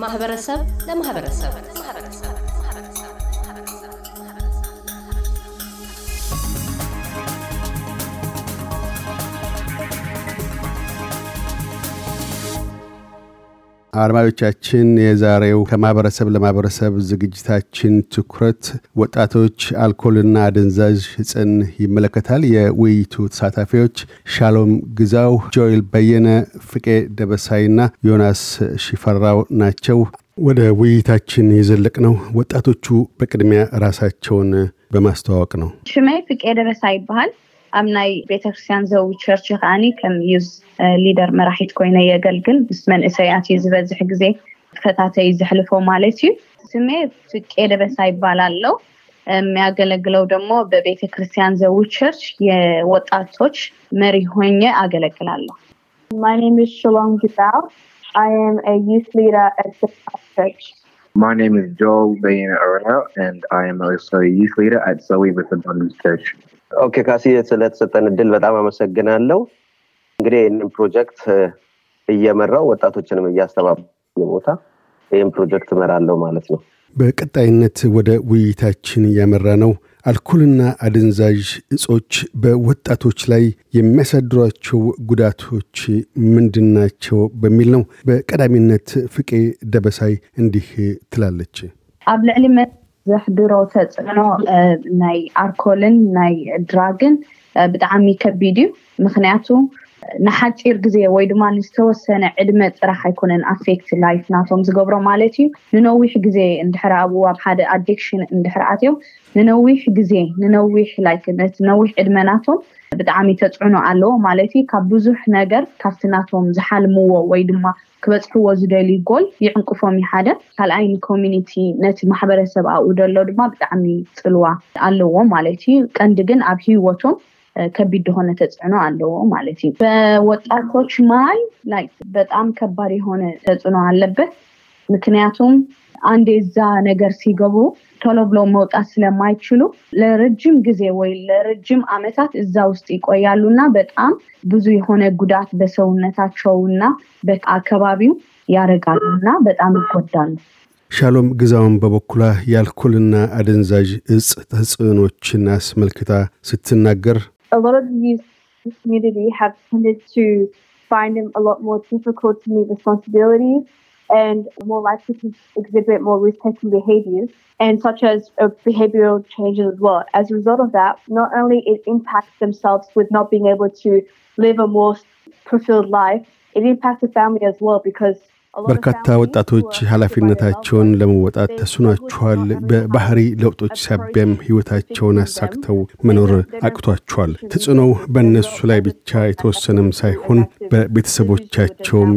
ከማህበረሰብ ለማህበረሰብ አድማጮቻችን የዛሬው ከማህበረሰብ ለማህበረሰብ ዝግጅታችን ትኩረት ወጣቶች አልኮልና አደንዛዥ እጽን ይመለከታል። የውይይቱ ተሳታፊዎች ሻሎም ግዛው፣ ጆኤል በየነ፣ ፍቄ ደበሳይና ዮናስ ሽፈራው ናቸው። ወደ ውይይታችን የዘለቅነው ወጣቶቹ በቅድሚያ ራሳቸውን በማስተዋወቅ ነው። ስመይ ፍቄ ደበሳ ይበሃል ኣብ ናይ ቤተክርስትያን Zoe Church ከዓኒ ከም youth leader መራሒት ኮይነ የገልግል ምስ መንእሰያት እዩ ዝበዝሕ ግዜ ተከታተይ ዘሕልፎ ማለት እዩ ስሜ ፍቄ ደበሳ እባላለሁ የሚያገለግለው ደግሞ በቤተ ክርስቲያን Zoe Church የወጣቶች መሪ ሆኜ አገለግላለሁ My name is Shalom Gizal. I am a youth leader at the church. My name is Joel Bayana Arana, and I am also a youth leader at Zoe with Abundance Church. Okay ካሲ ስለተሰጠን እድል በጣም አመሰግናለሁ። እንግዲህ ይህንን ፕሮጀክት እየመራው ወጣቶችንም እያስተባበ ቦታ ይህን ፕሮጀክት እመራለሁ ማለት ነው። በቀጣይነት ወደ ውይይታችን ያመራነው አልኮልና አደንዛዥ እጾች በወጣቶች ላይ የሚያሳድሯቸው ጉዳቶች ምንድናቸው በሚል ነው። በቀዳሚነት ፍቄ ደበሳይ እንዲህ ትላለች። ኣብ ልዕሊ ዘሕድሮ ተፅዕኖ ናይ ኣልኮልን ናይ drug ን ብጣዕሚ ከቢድ እዩ። ምክንያቱ ንሓፂር ግዜ ወይ ድማ ንዝተወሰነ ዕድመ ጥራሕ ኣይኮነን affect life ናቶም ዝገብሮ ማለት እዩ። ንነዊሕ ግዜ እንድሕር ኣብኡ ኣብ ሓደ addiction እንድሕር ኣትዮም። ንነዊሕ ግዜ ንነዊሕ like ነቲ ነዊሕ ዕድመ ናቶም ብጣዕሚ ተፅዕኖ ኣለዎ ማለት እዩ ካብ ብዙሕ ነገር ካብቲ ናቶም ዝሓልምዎ ወይ ድማ ክበፅሕዎ ዝደልዩ ጎል ይዕንቅፎም እዩ ሓደ ካልኣይ ን community ነቲ ማሕበረሰብ ኣብኡ ደሎ ድማ ብጣዕሚ ፅልዋ ኣለዎ ማለት እዩ ቀንዲ ግን ኣብ ሂወቶም ከቢድ የሆነ ተጽዕኖ አለው ማለት ነው። በወጣቶች ላይ በጣም ከባድ የሆነ ተጽዕኖ አለበት። ምክንያቱም አንድ የዛ ነገር ሲገቡ ቶሎ ብለው መውጣት ስለማይችሉ ለረጅም ጊዜ ወይ ለረጅም አመታት እዛ ውስጥ ይቆያሉ እና በጣም ብዙ የሆነ ጉዳት በሰውነታቸው እና በአካባቢው ያደርጋሉ እና በጣም ይጎዳሉ። ሻሎም ግዛውን በበኩሏ የአልኮልና አደንዛዥ እጽ ተጽዕኖችን አስመልክታ ስትናገር a lot of the youth in the community have tended to find them a lot more difficult to meet responsibilities and more likely to exhibit more risk-taking behaviors and such as uh, behavioral changes as well. As a result of that, not only it impacts themselves with not being able to live a more fulfilled life, it impacts the family as well because በርካታ ወጣቶች ኃላፊነታቸውን ለመወጣት ተስኗቸዋል። በባህሪ ለውጦች ሳቢያም ሕይወታቸውን አሳክተው መኖር አቅቷቸዋል። ተጽዕኖው በእነሱ ላይ ብቻ የተወሰነም ሳይሆን በቤተሰቦቻቸውም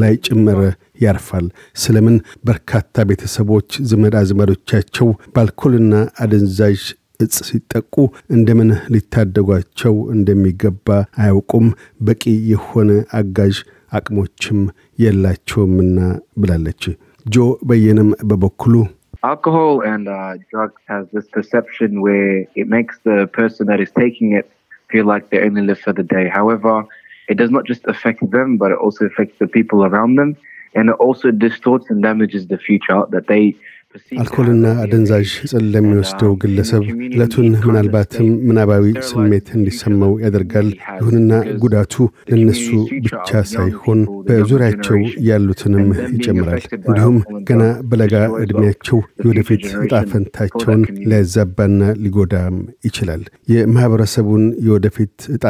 ላይ ጭምር ያርፋል። ስለምን በርካታ ቤተሰቦች ዘመድ አዝማዶቻቸው በአልኮልና አደንዛዥ እጽ ሲጠቁ እንደምን ሊታደጓቸው እንደሚገባ አያውቁም። በቂ የሆነ አጋዥ አቅሞችም የላቸውምና ብላለች። ጆ በየነም በበኩሉ Alcohol and uh, drugs has this perception where it makes the person that is taking it feel like they only live for the day. However, it does not just affect them, but it also affects the people around them. And it also distorts and damages the future that they አልኮልና አደንዛዥ ዕፅን ለሚወስደው ግለሰብ ዕለቱን ምናልባትም ምናባዊ ስሜት እንዲሰማው ያደርጋል። ይሁንና ጉዳቱ ለነሱ ብቻ ሳይሆን በዙሪያቸው ያሉትንም ይጨምራል። እንዲሁም ገና በለጋ ዕድሜያቸው የወደፊት ዕጣ ፈንታቸውን ሊያዛባና ሊጎዳም ይችላል። የማኅበረሰቡን የወደፊት ዕጣ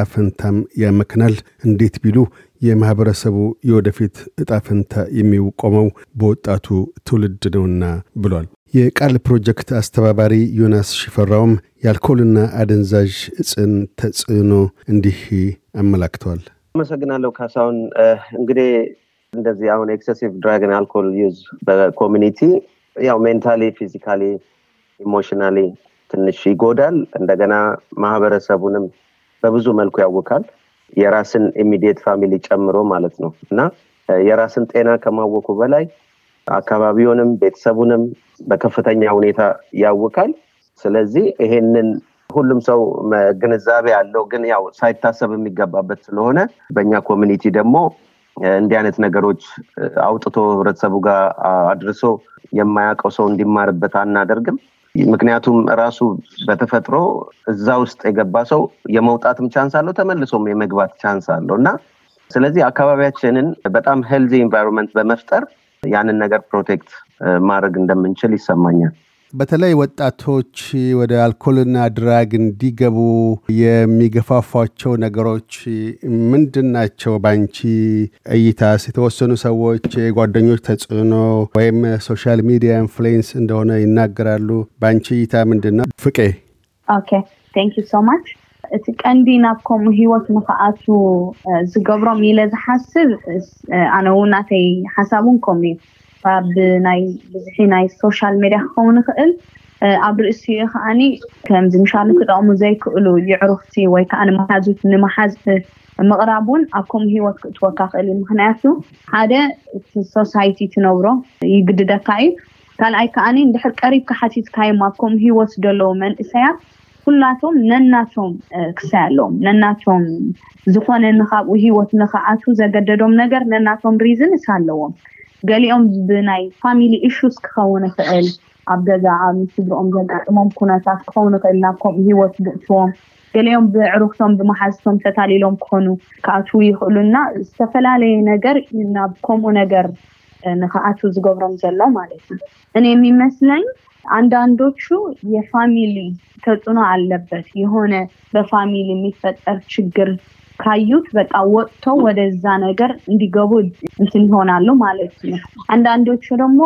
ያመክናል። እንዴት ቢሉ የማኅበረሰቡ የወደፊት ዕጣ የሚቆመው በወጣቱ ትውልድ ነውና ብሏል። የቃል ፕሮጀክት አስተባባሪ ዮናስ ሽፈራውም የአልኮልና አደንዛዥ እጽን ተጽዕኖ እንዲህ አመላክተዋል። አመሰግናለሁ ካሳሁን። እንግዲህ እንደዚህ አሁን excessive drug ን አልኮል use በ community ያው mentally፣ physically፣ emotionally ትንሽ ይጎዳል። እንደገና ማህበረሰቡንም በብዙ መልኩ ያውካል። የራስን immediate family ጨምሮ ማለት ነው እና የራስን ጤና ከማወቁ በላይ አካባቢውንም ቤተሰቡንም በከፍተኛ ሁኔታ ያውካል። ስለዚህ ይሄንን ሁሉም ሰው ግንዛቤ ያለው ግን ያው ሳይታሰብ የሚገባበት ስለሆነ በእኛ community ደግሞ እንዲህ አይነት ነገሮች አውጥቶ ህብረተሰቡ ጋር አድርሶ የማያውቀው ሰው እንዲማርበት አናደርግም። ምክንያቱም ራሱ በተፈጥሮ እዛ ውስጥ የገባ ሰው የመውጣትም chance አለው፣ ተመልሶም የመግባት chance አለው እና ስለዚህ አካባቢያችንን በጣም healthy environment በመፍጠር ያንን ነገር protect ማድረግ እንደምንችል ይሰማኛል። በተለይ ወጣቶች ወደ አልኮልና drug እንዲገቡ የሚገፋፏቸው ነገሮች ምንድን ናቸው? በአንቺ እይታስ የተወሰኑ ሰዎች የጓደኞች ተጽዕኖ ወይም social media influence እንደሆነ ይናገራሉ። በአንቺ እይታ ምንድን ነው? ፍቄ Okay thank you so much እቲ ቀንዲ ናብ ከምኡ ንክኣቱ ዝገብሮም ኢለ ዝሓስብ ኣነ እውን ናተይ ሓሳብ ከምኡ እዩ ብናይ ብዝሒ ናይ social media ክኸውን ይኽእል ኣብ ርእሲኡ ከዓኒ ከምዚ ምሻሉ ክጠቕሙ ዘይክእሉ ይዕሩፍቲ ወይ ከዓ ንመሓዙት ንመሓዝ ምቕራብ እውን ኣብ ከምኡ ሂወት ከእትወካ ይኽእል እዩ። ምክንያቱ ሓደ እቲ society ትነብሮ ይግድደካ እዩ። ካልኣይ ከዓኒ እንድሕር ቀሪብካ ሓቲትካዮም ኣብ ከምኡ ሂወት ዘለዉ መንእሰያት ኩላቶም ነናቶም case ኣለዎም። ነናቶም ዝኾነ ንካብኡ ሂወት ንክኣቱ ዘገደዶም ነገር ነናቶም reasons ኣለዎም ገሊኦም ብናይ family issues ክኸውን ይኽእል። ኣብ ገዛ ኣብ ስድሮኦም ዘጋጥሞም ኩነታት ክኸውን ይኽእል። ናብ ከምኡ ሂወት ዝእትዎም ገሊኦም ብዓሩክቶም ብመሓዝቶም ተታሊሎም ክኾኑ ክኣትዉ ይኽእሉና። ዝተፈላለየ ነገር ናብ ከምኡ ነገር ንክኣቱ ዝገብሮም ዘሎ ማለት እዩ። እኔ የሚመስለኝ አንዳንዶቹ የፋሚሊ ተጽዕኖ አለበት። የሆነ በፋሚሊ የሚፈጠር ችግር ካዩት በቃ ወጥተው ወደዛ ነገር እንዲገቡ እንትን ይሆናሉ ማለት ነው። አንዳንዶቹ ደግሞ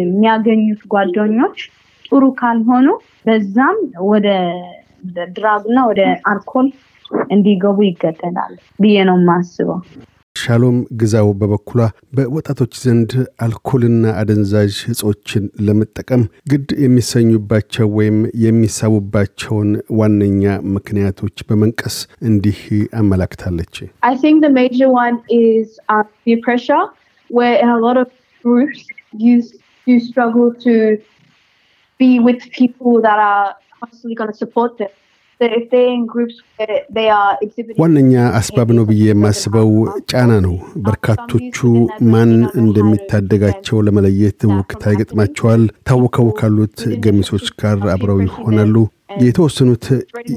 የሚያገኙት ጓደኞች ጥሩ ካልሆኑ በዛም ወደ ድራግና ወደ አልኮል እንዲገቡ ይገደዳሉ ብዬ ነው የማስበው። ሻሎም ግዛው በበኩሏ በወጣቶች ዘንድ አልኮልና አደንዛዥ እጾችን ለመጠቀም ግድ የሚሰኙባቸው ወይም የሚሳቡባቸውን ዋነኛ ምክንያቶች በመንቀስ እንዲህ አመላክታለች። be with people that are constantly going to support them. ዋነኛ አስባብ ነው ብዬ የማስበው ጫና ነው። በርካቶቹ ማን እንደሚታደጋቸው ለመለየት ውክታ ይገጥማቸዋል። ታውከው ካሉት ገሚሶች ጋር አብረው ይሆናሉ። የተወሰኑት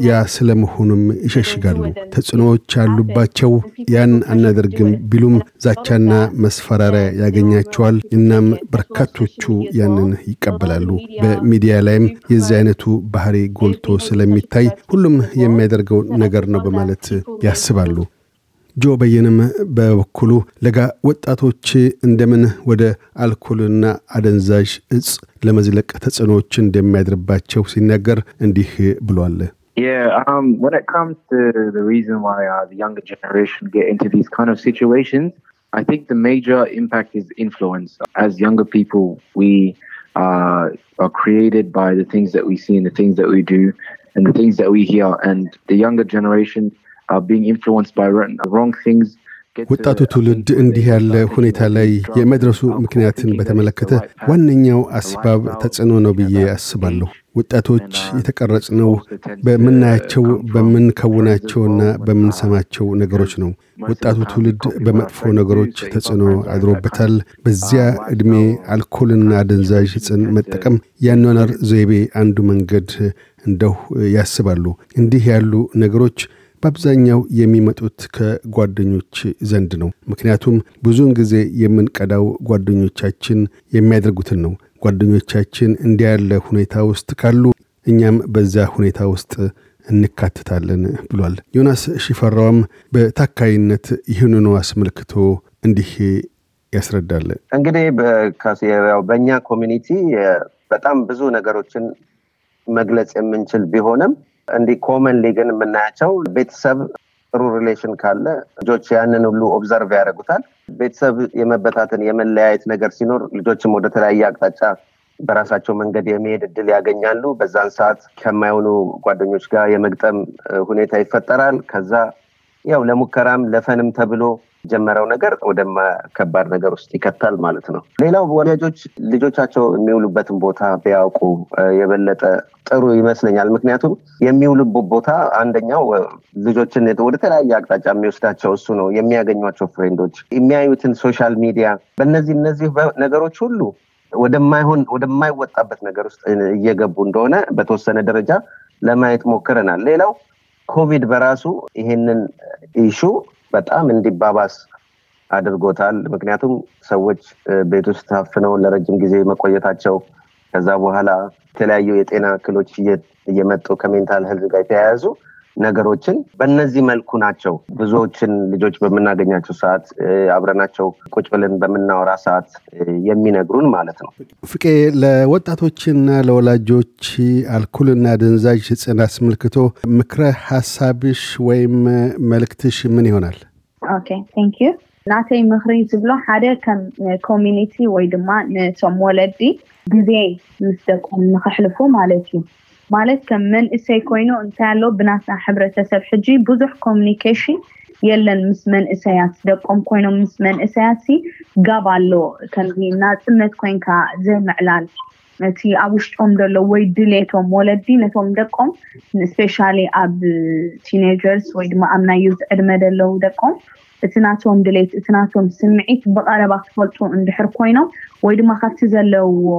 ያ ስለመሆኑም ይሸሽጋሉ። ተጽዕኖዎች አሉባቸው። ያን አናደርግም ቢሉም ዛቻና መስፈራሪያ ያገኛቸዋል። እናም በርካቶቹ ያንን ይቀበላሉ። በሚዲያ ላይም የዚህ አይነቱ ባህሪ ጎልቶ ስለሚታይ ሁሉም የሚያደርገው ነገር ነው በማለት ያስባሉ። ጆ በየንም በበኩሉ ለጋ ወጣቶች እንደምን ወደ አልኮልና አደንዛዥ እጽ ለመዝለቅ ተጽዕኖዎች እንደሚያድርባቸው ሲናገር እንዲህ ብሏል። Yeah, um, when it comes to the reason why uh, the younger generation get into these kind of situations, I think the major impact is influence. As younger people, we uh, are created by the things that we see and the things that we do and the things that we hear. And the younger generation ወጣቱ ትውልድ እንዲህ ያለ ሁኔታ ላይ የመድረሱ ምክንያትን በተመለከተ ዋነኛው አስባብ ተጽዕኖ ነው ብዬ አስባለሁ። ወጣቶች የተቀረጽነው በምናያቸው በምንከውናቸውና በምንሰማቸው ነገሮች ነው። ወጣቱ ትውልድ በመጥፎ ነገሮች ተጽዕኖ አድሮበታል። በዚያ ዕድሜ አልኮልና አደንዛዥ ዕፅን መጠቀም ያኗኗር ዘይቤ አንዱ መንገድ እንደው ያስባሉ። እንዲህ ያሉ ነገሮች በአብዛኛው የሚመጡት ከጓደኞች ዘንድ ነው። ምክንያቱም ብዙውን ጊዜ የምንቀዳው ጓደኞቻችን የሚያደርጉትን ነው። ጓደኞቻችን እንዲህ ያለ ሁኔታ ውስጥ ካሉ እኛም በዛ ሁኔታ ውስጥ እንካትታለን ብሏል። ዮናስ ሽፈራውም በታካይነት ይህንኑ አስመልክቶ እንዲህ ያስረዳል። እንግዲህ በእኛ community በጣም ብዙ ነገሮችን መግለጽ የምንችል ቢሆንም እንዲህ commonly ግን የምናያቸው ቤተሰብ ጥሩ relation ካለ ልጆች ያንን ሁሉ observe ያደርጉታል። ቤተሰብ የመበታትን የመለያየት ነገር ሲኖር ልጆችም ወደ ተለያየ አቅጣጫ በራሳቸው መንገድ የመሄድ እድል ያገኛሉ። በዛን ሰዓት ከማይሆኑ ጓደኞች ጋር የመግጠም ሁኔታ ይፈጠራል። ከዛ ያው ለሙከራም ለ fun ም ተብሎ ጀመረው ነገር ወደ ከባድ ነገር ውስጥ ይከታል ማለት ነው። ሌላው ወላጆች ልጆቻቸው የሚውሉበትን ቦታ ቢያውቁ የበለጠ ጥሩ ይመስለኛል። ምክንያቱም የሚውሉበት ቦታ አንደኛው ልጆችን ወደ ተለያየ አቅጣጫ የሚወስዳቸው እሱ ነው። የሚያገኟቸው friend ዶች፣ የሚያዩትን social media፣ በእነዚህ እነዚህ ነገሮች ሁሉ ወደማይሆን ወደማይወጣበት ነገር ውስጥ እየገቡ እንደሆነ በተወሰነ ደረጃ ለማየት ሞክረናል። ሌላው ኮቪድ በራሱ ይሄንን issue በጣም እንዲባባስ አድርጎታል። ምክንያቱም ሰዎች ቤት ውስጥ ታፍነው ለረጅም ጊዜ መቆየታቸው ከዛ በኋላ የተለያዩ የጤና እክሎች እየመጡ ከ mental health ጋር የተያያዙ ነገሮችን በእነዚህ መልኩ ናቸው ብዙዎችን ልጆች በምናገኛቸው ሰዓት አብረናቸው ቁጭ ብለን በምናወራ ሰዓት የሚነግሩን ማለት ነው። ፍቄ፣ ለወጣቶችና ለወላጆች አልኮልና ደንዛዥ ዕፅን አስመልክቶ ምክረ ሀሳብሽ ወይም መልእክትሽ ምን ይሆናል? Okay thank you ናተይ ምክሪ ዝብሎ ሓደ ከም community ወይ ድማ ነቶም ወለዲ ግዜ ምስ ደቆም ንክሕልፉ ማለት እዩ ማለት ከም መንእሰይ ኮይኑ እንታይ ኣሎ ብናትና ሕብረተሰብ ሕጂ ብዙሕ communication የለን ምስ መንእሰያት ደቆም ኮይኖም ምስ መንእሰያት gap ኣሎ ከምዚ ናፅነት ኮንካ ዘምዕላል እቲ ኣብ ውሽጦም ዘሎ ወይ ድሌቶም ወለዲ ነቶም ደቆም specially ኣብ teenagers ወይ ድማ ኣብ ናይ ዩዝ ዕድመ ዘለው ደቆም እቲ ናቶም ድሌት እቲ ናቶም ስምዒት ብቀረባ ክፈልጡ እንድሕር ኮይኖም ወይ ድማ ካብቲ ዘለውዎ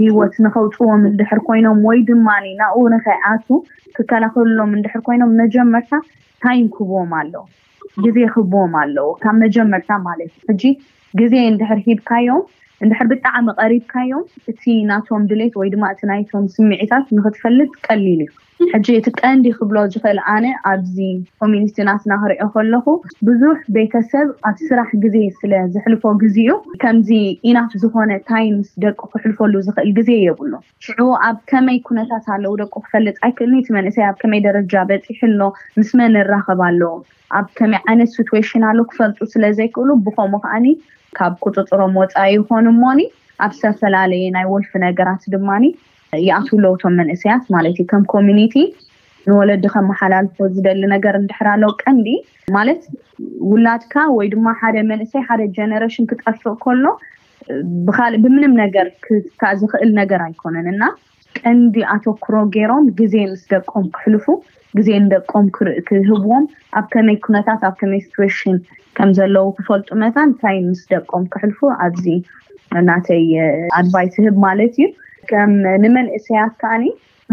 ሂወት ንከውፅዎም እንድሕር ኮይኖም ወይ ድማ ናብኡ ንከይኣቱ ክከላከልሎም እንድሕር ኮይኖም መጀመርታ time ክህብዎም ኣለዎ ግዜ ክህብዎም ኣለዎ። ካብ መጀመርታ ማለት እዩ። ሕጂ ግዜ እንድሕር ሂብካዮም እንድሕር ብጣዕሚ ቀሪብካዮም እቲ ናቶም ድሌት ወይ ድማ እቲ ናይቶም ስምዒታት ንክትፈልጥ ቀሊል እዩ። ሕጂ እቲ ቀንዲ ክብሎ ዝኽእል ኣነ ኣብዚ community ናትና ክሪኦ ከለኹ ብዙሕ ቤተሰብ ኣብ ስራሕ ግዜ ስለ ዝሕልፎ ግዜኡ ከምዚ enough ዝኮነ time ምስ ደቁ ክሕልፈሉ ዝኽእል ግዜ የብሉ። ሽዑ ኣብ ከመይ ኩነታት ኣለው ደቁ ክፈልጥ ኣይክእልኒ እቲ መንእሰይ ኣብ ከመይ ደረጃ በፂሕሎ ምስ መን ንራኸብ ኣለዎ ኣብ ከመይ ዓይነት situation ኣሎ ክፈልጡ ስለዘይክእሉ ብከምኡ ከዓኒ ካብ ቁፅፅሮም ወፃኢ ይኮኑ እሞኒ ኣብ ዝተፈላለየ ናይ ወልፊ ነገራት ድማኒ ይኣትውለው እቶም መንእሰያት ማለት እዩ። ከም community ንወለዲ ከመሓላልፎ ዝደሊ ነገር እንድሕር ኣለው ቀንዲ ማለት ውላድካ ወይ ድማ ሓደ መንእሰይ ሓደ generation ክጠፍእ ከሎ ብካልእ ብምንም ነገር ክትካእ ዝኽእል ነገር ኣይኮነን። እና ቀንዲ ኣተክሮ ገይሮም ግዜ ምስ ደቆም ክሕልፉ ግዜ ንደቆም ክህብዎም ኣብ ከመይ ኩነታት ኣብ ከመይ situation ከም ዘለው ክፈልጡ መታ እንታይ ምስ ደቆም ክሕልፉ ኣብዚ ናተይ advice ህብ ማለት እዩ። ከም ንመንእሰያት ከዓኒ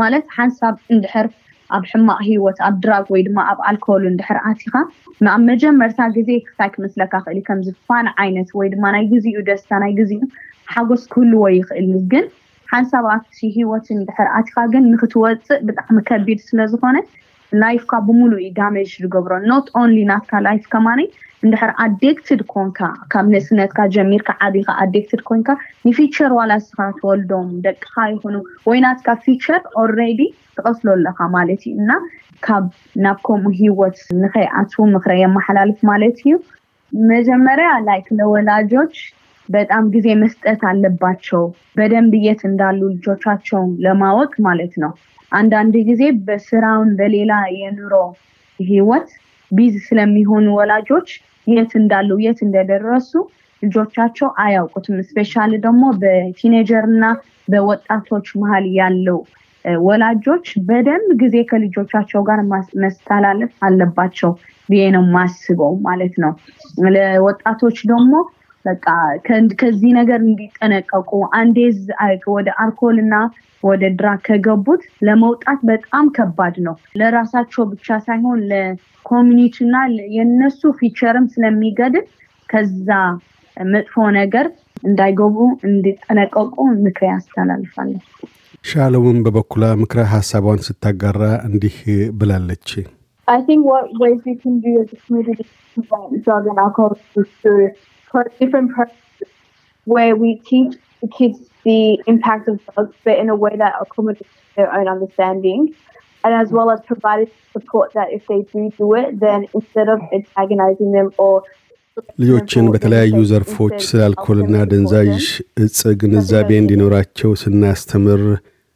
ማለት ሓንሳብ እንድሕር ኣብ ሕማቅ ሂወት ኣብ drug ወይ ድማ ኣብ ኣልኮል እንድሕር ኣቲካ ኣብ መጀመርታ ግዜ ክሳይ ክመስለካ ክእል ከም ዝ fun ዓይነት ወይ ድማ ናይ ግዜኡ ደስታ ናይ ግዜኡ ሓጎስ ክህልዎ ይኽእል ግን ሓንሳብ ኣብቲ ሂወት እንድሕር ኣቲካ ግን ንክትወፅእ ብጣዕሚ ከቢድ ስለዝኮነ life ካ ብምሉእ እዩ damage ዝገብሮ. not only ናትካ life ከማነይ እንድሕር addicted ኮንካ ካብ ንእስነትካ ጀሚርካ ዓዲካ addicted ኮንካ ን future ዋላ ስካ ትወልዶም ደቅካ ይኹኑ ወይ ናትካ future already ትቀስሎ ኣለካ ማለት እዩ። እና ካብ ናብ ከምኡ ሂወት ንከይኣትው ምክረ የመሓላልፍ ማለት እዩ። መጀመሪያ like ለወላጆች በጣም ጊዜ መስጠት አለባቸው። በደንብ የት እንዳሉ ልጆቻቸውን ለማወቅ ማለት ነው። አንዳንድ ጊዜ በስራውን በሌላ የኑሮ ህይወት busy ስለሚሆኑ ወላጆች የት እንዳሉ የት እንደደረሱ ልጆቻቸው አያውቁትም። specially ደግሞ በ teenager እና በወጣቶች መሀል ያለው ወላጆች በደንብ ጊዜ ከልጆቻቸው ጋር መስተላለፍ አለባቸው ብዬ ነው ማስበው ማለት ነው። ለወጣቶች ደግሞ በቃ ከዚህ ነገር እንዲጠነቀቁ አንዴ ወደ አልኮል እና ወደ drug ከገቡት ለመውጣት በጣም ከባድ ነው። ለራሳቸው ብቻ ሳይሆን ለ community እና የነሱ future ም ስለሚገድል ከዛ መጥፎ ነገር እንዳይገቡ እንዲጠነቀቁ ምክር ያስተላልፋለን ሻለሙን በበኩላ ምክረ ሀሳቧን ስታጋራ እንዲህ ብላለች። I think what ways we can do as a community to prevent drug and alcohol through different programs where we teach the kids the impact of drugs, but in a way that accommodates their own understanding, and as well as providing support that if they do do it, then instead of antagonizing them or ልጆችን በተለያዩ ዘርፎች ስለ አልኮልና ደንዛዥ እጽ ግንዛቤ እንዲኖራቸው ስናስተምር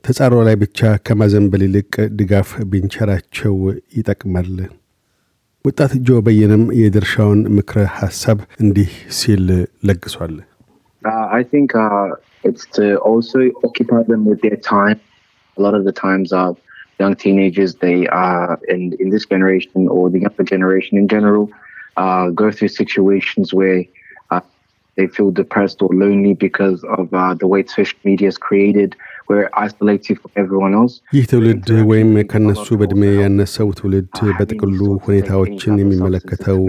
ተጻሮ ላይ ብቻ ከማዘንበል ይልቅ ድጋፍ ቢንቸራቸው ይጠቅማል ወጣት ጆ በየነም የድርሻውን ምክረ ሀሳብ እንዲህ ሲል ለግሷል። uh, I think uh, it's to also occupy them with their time. A lot of the times, uh, young teenagers, they are in, in this generation or the younger generation in general, uh, go through situations where uh, they feel depressed or lonely because of uh, the way social media is created. ይህ ትውልድ ወይም ከነሱ በእድሜ ያነሰው ትውልድ በጥቅሉ ሁኔታዎችን የሚመለከተው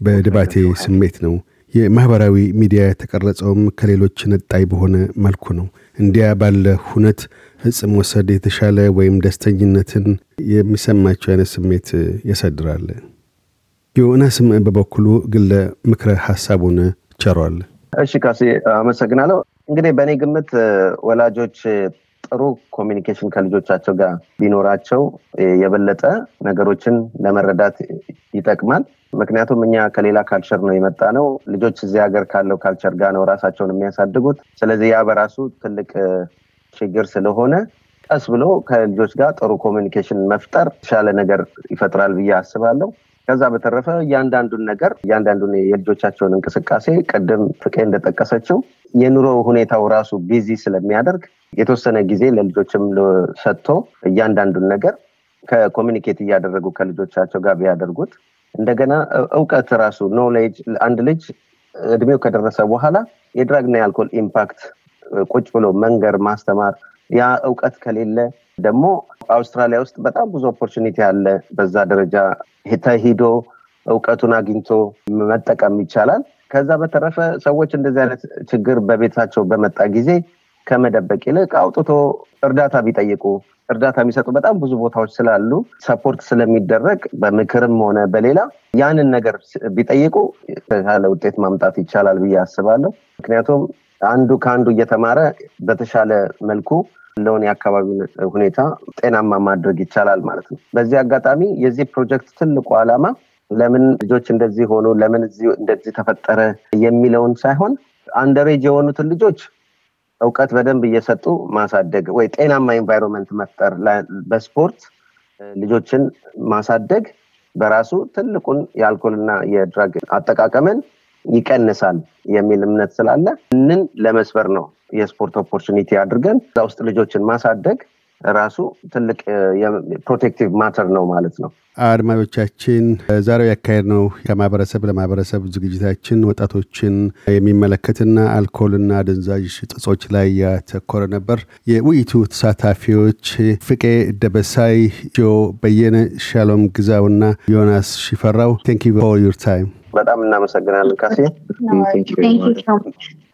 በድባቴ ስሜት ነው። የማህበራዊ ሚዲያ የተቀረጸውም ከሌሎች ነጣይ በሆነ መልኩ ነው። እንዲያ ባለ ሁነት እጽ መውሰድ የተሻለ ወይም ደስተኝነትን የሚሰማቸው አይነት ስሜት ያሳድራል። ዮናስም በበኩሉ ግለ ምክረ ሀሳቡን ቸሯል። እሺ ካሴ አመሰግናለሁ። እንግዲህ በእኔ ግምት ወላጆች ጥሩ communication ከልጆቻቸው ጋር ቢኖራቸው የበለጠ ነገሮችን ለመረዳት ይጠቅማል። ምክንያቱም እኛ ከሌላ culture ነው የመጣነው። ልጆች እዚህ ሀገር ካለው culture ጋር ነው ራሳቸውን የሚያሳድጉት። ስለዚህ ያ በራሱ ትልቅ ችግር ስለሆነ ቀስ ብሎ ከልጆች ጋር ጥሩ communication መፍጠር የተሻለ ነገር ይፈጥራል ብዬ አስባለሁ። ከዛ በተረፈ እያንዳንዱን ነገር እያንዳንዱን የልጆቻቸውን እንቅስቃሴ ቅድም ፍቄ እንደጠቀሰችው የኑሮ ሁኔታው ራሱ busy ስለሚያደርግ የተወሰነ ጊዜ ለልጆችም ሰጥቶ እያንዳንዱን ነገር ከ communicate እያደረጉ ከልጆቻቸው ጋር ቢያደርጉት እንደገና እውቀት ራሱ knowledge አንድ ልጅ እድሜው ከደረሰ በኋላ የ drug ና የአልኮል impact ቁጭ ብሎ መንገር ማስተማር ያ እውቀት ከሌለ ደግሞ አውስትራሊያ ውስጥ በጣም ብዙ opportunity አለ። በዛ ደረጃ ተሂዶ እውቀቱን አግኝቶ መጠቀም ይቻላል። ከዛ በተረፈ ሰዎች እንደዚህ አይነት ችግር በቤታቸው በመጣ ጊዜ ከመደበቅ ይልቅ አውጥቶ እርዳታ ቢጠይቁ እርዳታ የሚሰጡ በጣም ብዙ ቦታዎች ስላሉ ሰፖርት ስለሚደረግ በምክርም ሆነ በሌላ ያንን ነገር ቢጠይቁ የተሻለ ውጤት ማምጣት ይቻላል ብዬ አስባለሁ። ምክንያቱም አንዱ ከአንዱ እየተማረ በተሻለ መልኩ ያለውን የአካባቢ ሁኔታ ጤናማ ማድረግ ይቻላል ማለት ነው። በዚህ አጋጣሚ የዚህ ፕሮጀክት ትልቁ ዓላማ ለምን ልጆች እንደዚህ ሆኑ፣ ለምን እንደዚህ ተፈጠረ የሚለውን ሳይሆን underage የሆኑትን ልጆች እውቀት በደንብ እየሰጡ ማሳደግ ወይ ጤናማ environment መፍጠር በስፖርት ልጆችን ማሳደግ በራሱ ትልቁን የአልኮልና የ drug አጠቃቀምን ይቀንሳል የሚል እምነት ስላለን ያንን ለመስበር ነው የስፖርት opportunity አድርገን እዛ ውስጥ ልጆችን ማሳደግ ራሱ ትልቅ protective matter ነው ማለት ነው። አድማጮቻችን በዛሬው ያካሄድነው ከማህበረሰብ ለማህበረሰብ ዝግጅታችን ወጣቶችን የሚመለከትና አልኮልና አደንዛዥ እጾች ላይ ያተኮረ ነበር። የውይይቱ ተሳታፊዎች ፍቄ ደበሳይ፣ ጆ በየነ፣ ሻሎም ግዛውና ዮናስ ሽፈራው thank you for your time በጣም እናመሰግናለን ካሴ።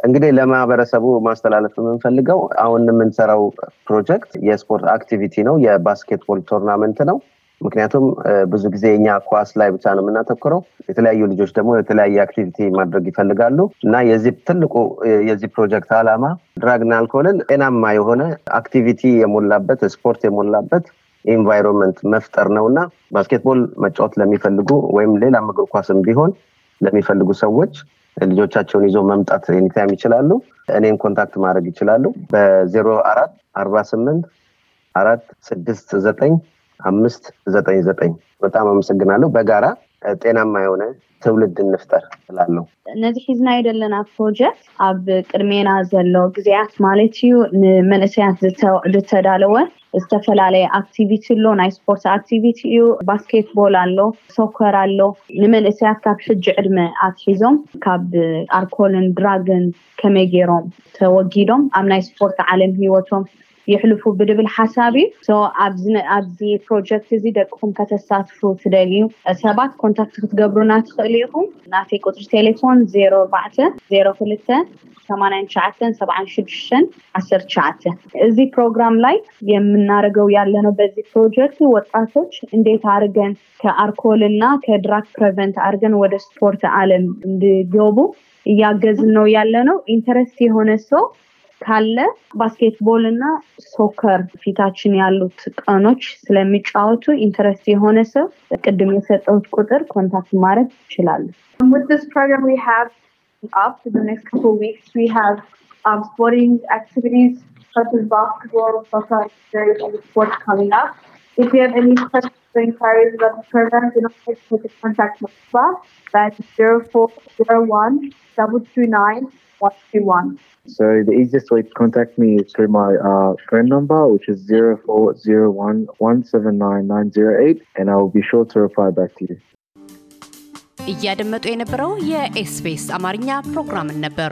እንግዲህ ለማህበረሰቡ ማስተላለፍ የምንፈልገው አሁን የምንሰራው ፕሮጀክት የስፖርት activity ነው፣ የ basketball tournament ነው። ምክንያቱም ብዙ ጊዜ እኛ ኳስ ላይ ብቻ ነው የምናተኩረው። የተለያዩ ልጆች ደግሞ የተለያየ activity ማድረግ ይፈልጋሉ እና የዚህ ትልቁ የዚህ ፕሮጀክት ዓላማ drug ና አልኮልን ጤናማ የሆነ activity የሞላበት ስፖርት የሞላበት environment መፍጠር ነው እና basketball መጫወት ለሚፈልጉ ወይም ሌላ እግር ኳስም ቢሆን ለሚፈልጉ ሰዎች ልጆቻቸውን ይዞ መምጣት anytime ይችላሉ። እኔም contact ማድረግ ይችላሉ በዜሮ አራት አርባ ስምንት አራት ስድስት ዘጠኝ አምስት ዘጠኝ ዘጠኝ በጣም አመሰግናለሁ። በጋራ ጤናማ የሆነ ትውልድ እንፍጠር ስላለው ነዚ ሒዝናዮ ዘለና ፕሮጀክት ኣብ ቅድሜና ዘሎ ግዜያት ማለት እዩ። ንመንእሰያት ዝተዳለወ ዝተፈላለየ activity ኣሎ። ናይ ስፖርት activity እዩ። basketball ኣሎ soccer ኣሎ። ንመንእሰያት ካብ ሕጂ ዕድመ ኣትሒዞም ካብ ኣልኮልን drug ን ከመይ ገይሮም ተወጊዶም? ኣብ ናይ ስፖርት ዓለም ሂወቶም የሕልፉ ዝብል ሓሳብ እዩ። ኣብዚ ፕሮጀክት እዚ ደቅኩም ከተሳትፉ ትደልዩ። ሰባት contact ክትገብሩና ትኽእሉ ኢኹም። ናተይ ቁፅሪ ቴሌፎን ዜሮ ኣርባዕተ እዚህ ፕሮግራም ላይ የምናደርገው ያለነው በዚህ ፕሮጀክት ወጣቶች እንዴት አድርገን ከአልኮል እና ከ drug prevent አድርገን ወደ ስፖርት አለም እንዲገቡ እያገዝን ነው ያለ ነው interest የሆነ ሰው ካለ ባስኬትቦል እና ሶከር ፊታችን ያሉት ቀኖች ስለሚጫወቱ ኢንተረስት የሆነ ሰው ቅድም የሰጠሁት ቁጥር ኮንታክት ማድረግ ይችላሉ። With this program we have up in the next couple of weeks, we have um, sporting activities such as basketball, soccer, various other sports coming up. If you have any questions for inquiries about the program, do not hesitate to contact Mustafa. That's 0401 229 121. So the easiest way to contact me is through my uh, phone number, which is 0401179908, and I will be sure to reply back to you. እያደመጡ የነበረው የኤስቢኤስ አማርኛ ፕሮግራምን ነበር።